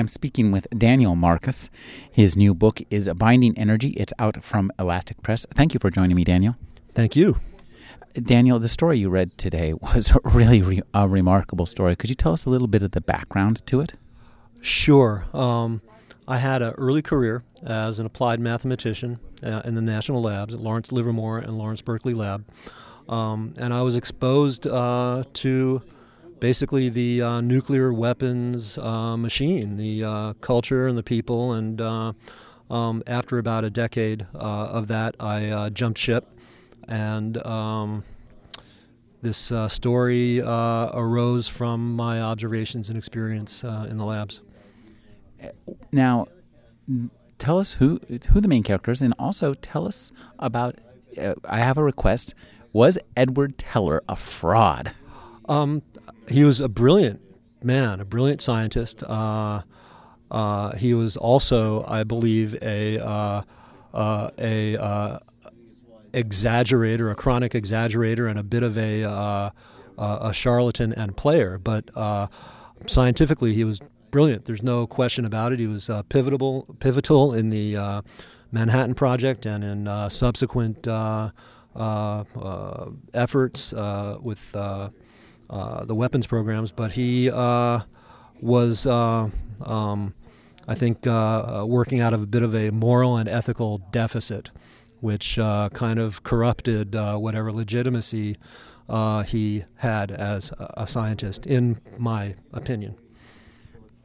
I'm speaking with Daniel Marcus. His new book is Binding Energy. It's out from Elastic Press. Thank you for joining me, Daniel. Thank you. Daniel, the story you read today was really re- a remarkable story. Could you tell us a little bit of the background to it? Sure. Um, I had an early career as an applied mathematician uh, in the national labs at Lawrence Livermore and Lawrence Berkeley Lab. Um, and I was exposed uh, to basically the uh, nuclear weapons uh, machine, the uh, culture and the people. And uh, um, after about a decade uh, of that, I uh, jumped ship. And um, this story arose from my observations and experience in the labs. Now, tell us who who the main character is, and also tell us about. I have a request. Was Edward Teller a fraud? Um, he was a brilliant man, a brilliant scientist. Uh, uh, he was also, I believe, a uh, uh a uh, exaggerator, a chronic exaggerator, and a bit of a uh, a charlatan and player. But scientifically, he was brilliant. There's no question about it. He was pivotal pivotal in the Manhattan Project and in subsequent efforts with uh, the weapons programs, but he uh, was, uh, um, I think, uh, working out of a bit of a moral and ethical deficit, which kind of corrupted whatever legitimacy he had as a scientist, in my opinion.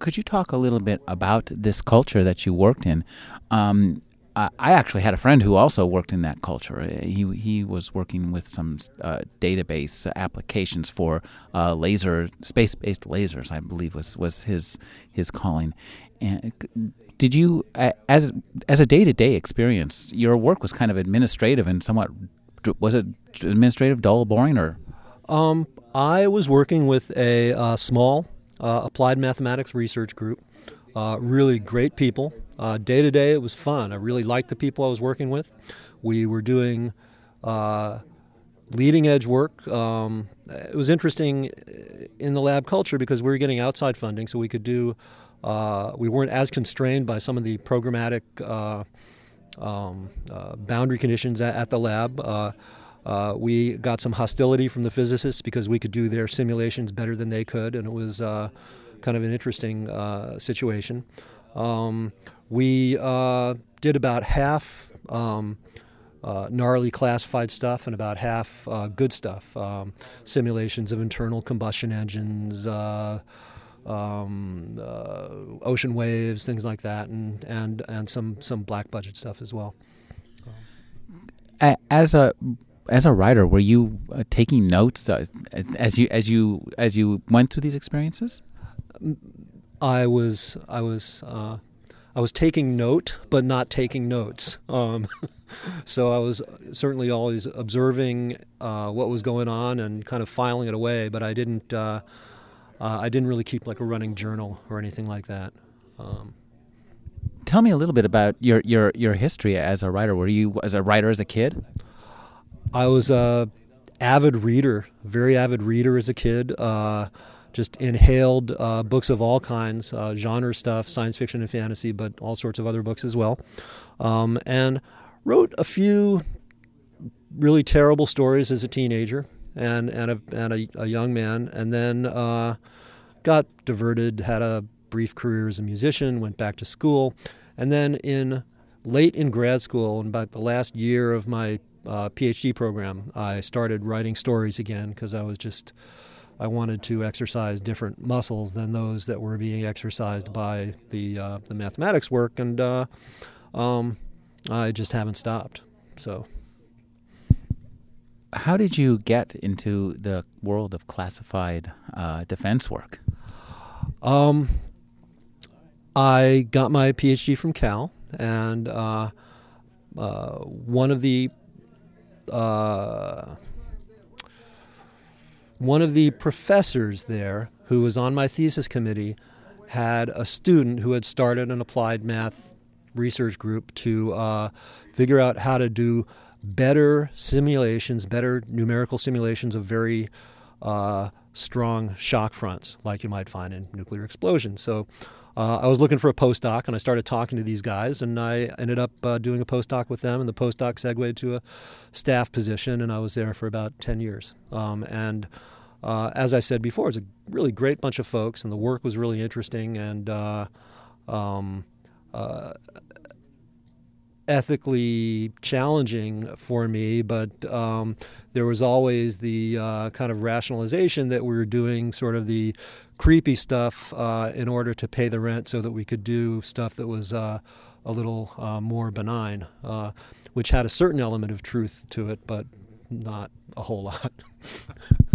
Could you talk a little bit about this culture that you worked in? Um, I actually had a friend who also worked in that culture. Uh, he he was working with some uh, database applications for uh, laser space based lasers. I believe was was his his calling. And did you, as as a day to day experience, your work was kind of administrative and somewhat was it administrative, dull, boring, or? Um, I was working with a uh, small uh, applied mathematics research group. Uh, really great people Day to day, it was fun. I really liked the people I was working with. We were doing uh, leading edge work. Um, it was interesting in the lab culture because we were getting outside funding, so we could do. Uh, we weren't as constrained by some of the programmatic uh, um, uh, boundary conditions at, at the lab. Uh, uh, we got some hostility from the physicists because we could do their simulations better than they could, and it was kind of an interesting situation. Um, we uh, did about half um, uh, gnarly classified stuff and about half uh, good stuff. Um, simulations of internal combustion engines, uh, um, uh, ocean waves, things like that, and, and, and some, some black budget stuff as well. As a as a writer, were you uh, taking notes as you as you as you went through these experiences? I was I was I was taking note, but not taking notes. Um, so I was certainly always observing uh, what was going on and kind of filing it away. But I didn't. Uh, uh, I didn't really keep like a running journal or anything like that. Um, Tell me a little bit about your, your, your history as a writer. Were you as a writer as a kid? I was a avid reader, very avid reader as a kid. Uh, just inhaled uh, books of all kinds, uh, genre stuff, science fiction and fantasy, but all sorts of other books as well. Um, and wrote a few really terrible stories as a teenager and, and, a, and a, a young man, and then uh, got diverted, had a brief career as a musician, went back to school, and then in late in grad school, in about the last year of my uh, PhD program, I started writing stories again because I was just I wanted to exercise different muscles than those that were being exercised by the uh, the mathematics work, and uh, um, I just haven't stopped. So, how did you get into the world of classified uh, defense work? Um, I got my PhD from Cal, and uh, uh, one of the uh, one of the professors there who was on my thesis committee had a student who had started an applied math research group to uh, figure out how to do better simulations, better numerical simulations of very uh, strong shock fronts, like you might find in nuclear explosions. So uh, I was looking for a postdoc, and I started talking to these guys, and I ended up uh, doing a postdoc with them, and the postdoc segued to a staff position, and I was there for about 10 years. Um, and uh, as I said before, it's a really great bunch of folks, and the work was really interesting, and uh, um, uh, ethically challenging for me, but um, there was always the uh, kind of rationalization that we were doing sort of the creepy stuff uh, in order to pay the rent so that we could do stuff that was uh, a little uh, more benign, uh, which had a certain element of truth to it, but not a whole lot.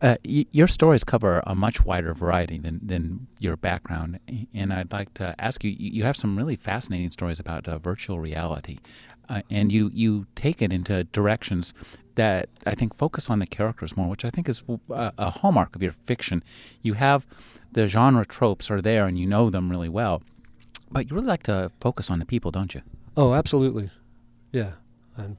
Uh, your stories cover a much wider variety than, than your background, and I'd like to ask you. You have some really fascinating stories about uh, virtual reality, uh, and you you take it into directions that I think focus on the characters more, which I think is a, uh, a hallmark of your fiction. You have the genre tropes are there, and you know them really well, but you really like to focus on the people, don't you? Oh, absolutely, yeah. And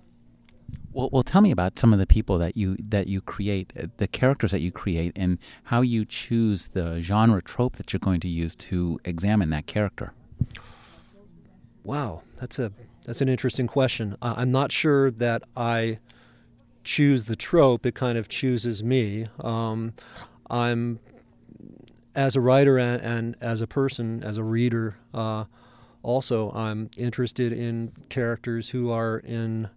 well, well, tell me about some of the people that you that you create, uh, the characters that you create, and how you choose the genre trope that you're going to use to examine that character. Wow, that's a that's an interesting question. Uh, I'm not sure that I choose the trope; it kind of chooses me. Um, I'm as a writer and, and, as a person, as a reader. Uh, also, I'm interested in characters who are in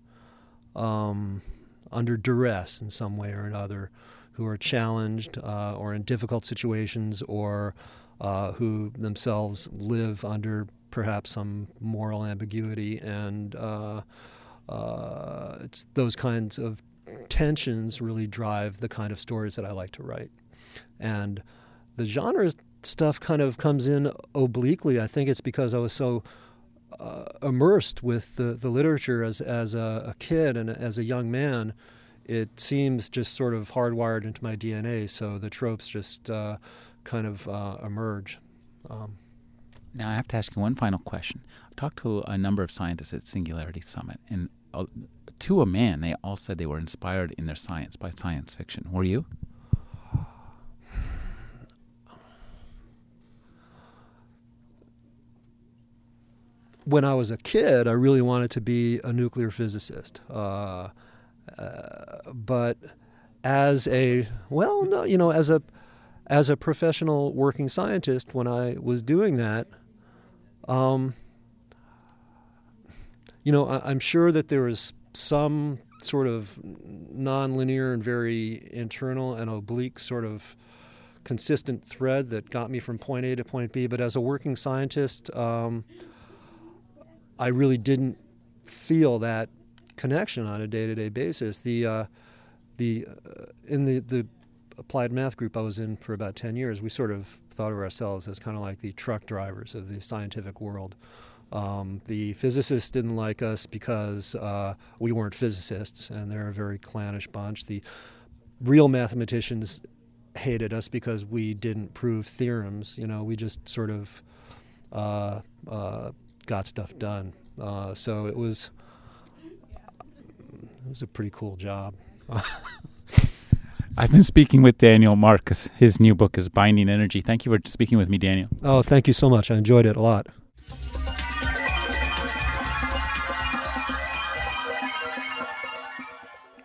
um, under duress in some way or another, who are challenged uh, or in difficult situations or uh, who themselves live under perhaps some moral ambiguity. And uh, uh it's those kinds of tensions really drive the kind of stories that I like to write. And the genre stuff kind of comes in obliquely. I think it's because I was so uh, immersed with the, the literature as, as a, a, kid and as a young man, it seems just sort of hardwired into my DNA. So the tropes just uh, kind of uh, emerge. Um, now, I have to ask you one final question. I've talked to a number of scientists at Singularity Summit, and uh, to a man, they all said they were inspired in their science by science fiction. Were you? When I was a kid, I really wanted to be a nuclear physicist. Uh, uh, but as a well, no, you know, as a as a professional working scientist, when I was doing that, um, you know, I, am sure that there was some sort of nonlinear and very internal and oblique sort of consistent thread that got me from point A to point B. But as a working scientist, um, I really didn't feel that connection on a day-to-day basis. The uh, the uh, in the the applied math group I was in for about ten years, we sort of thought of ourselves as kind of like the truck drivers of the scientific world. Um, the physicists didn't like us because uh, we weren't physicists, and they're a very clannish bunch. The real mathematicians hated us because we didn't prove theorems. You know, we just sort of uh, uh, got stuff done. Uh, so it was it was a pretty cool job. I've been speaking with Daniel Marcus. His new book is Binding Energy. Thank you for speaking with me, Daniel. Oh, thank you so much. I enjoyed it a lot.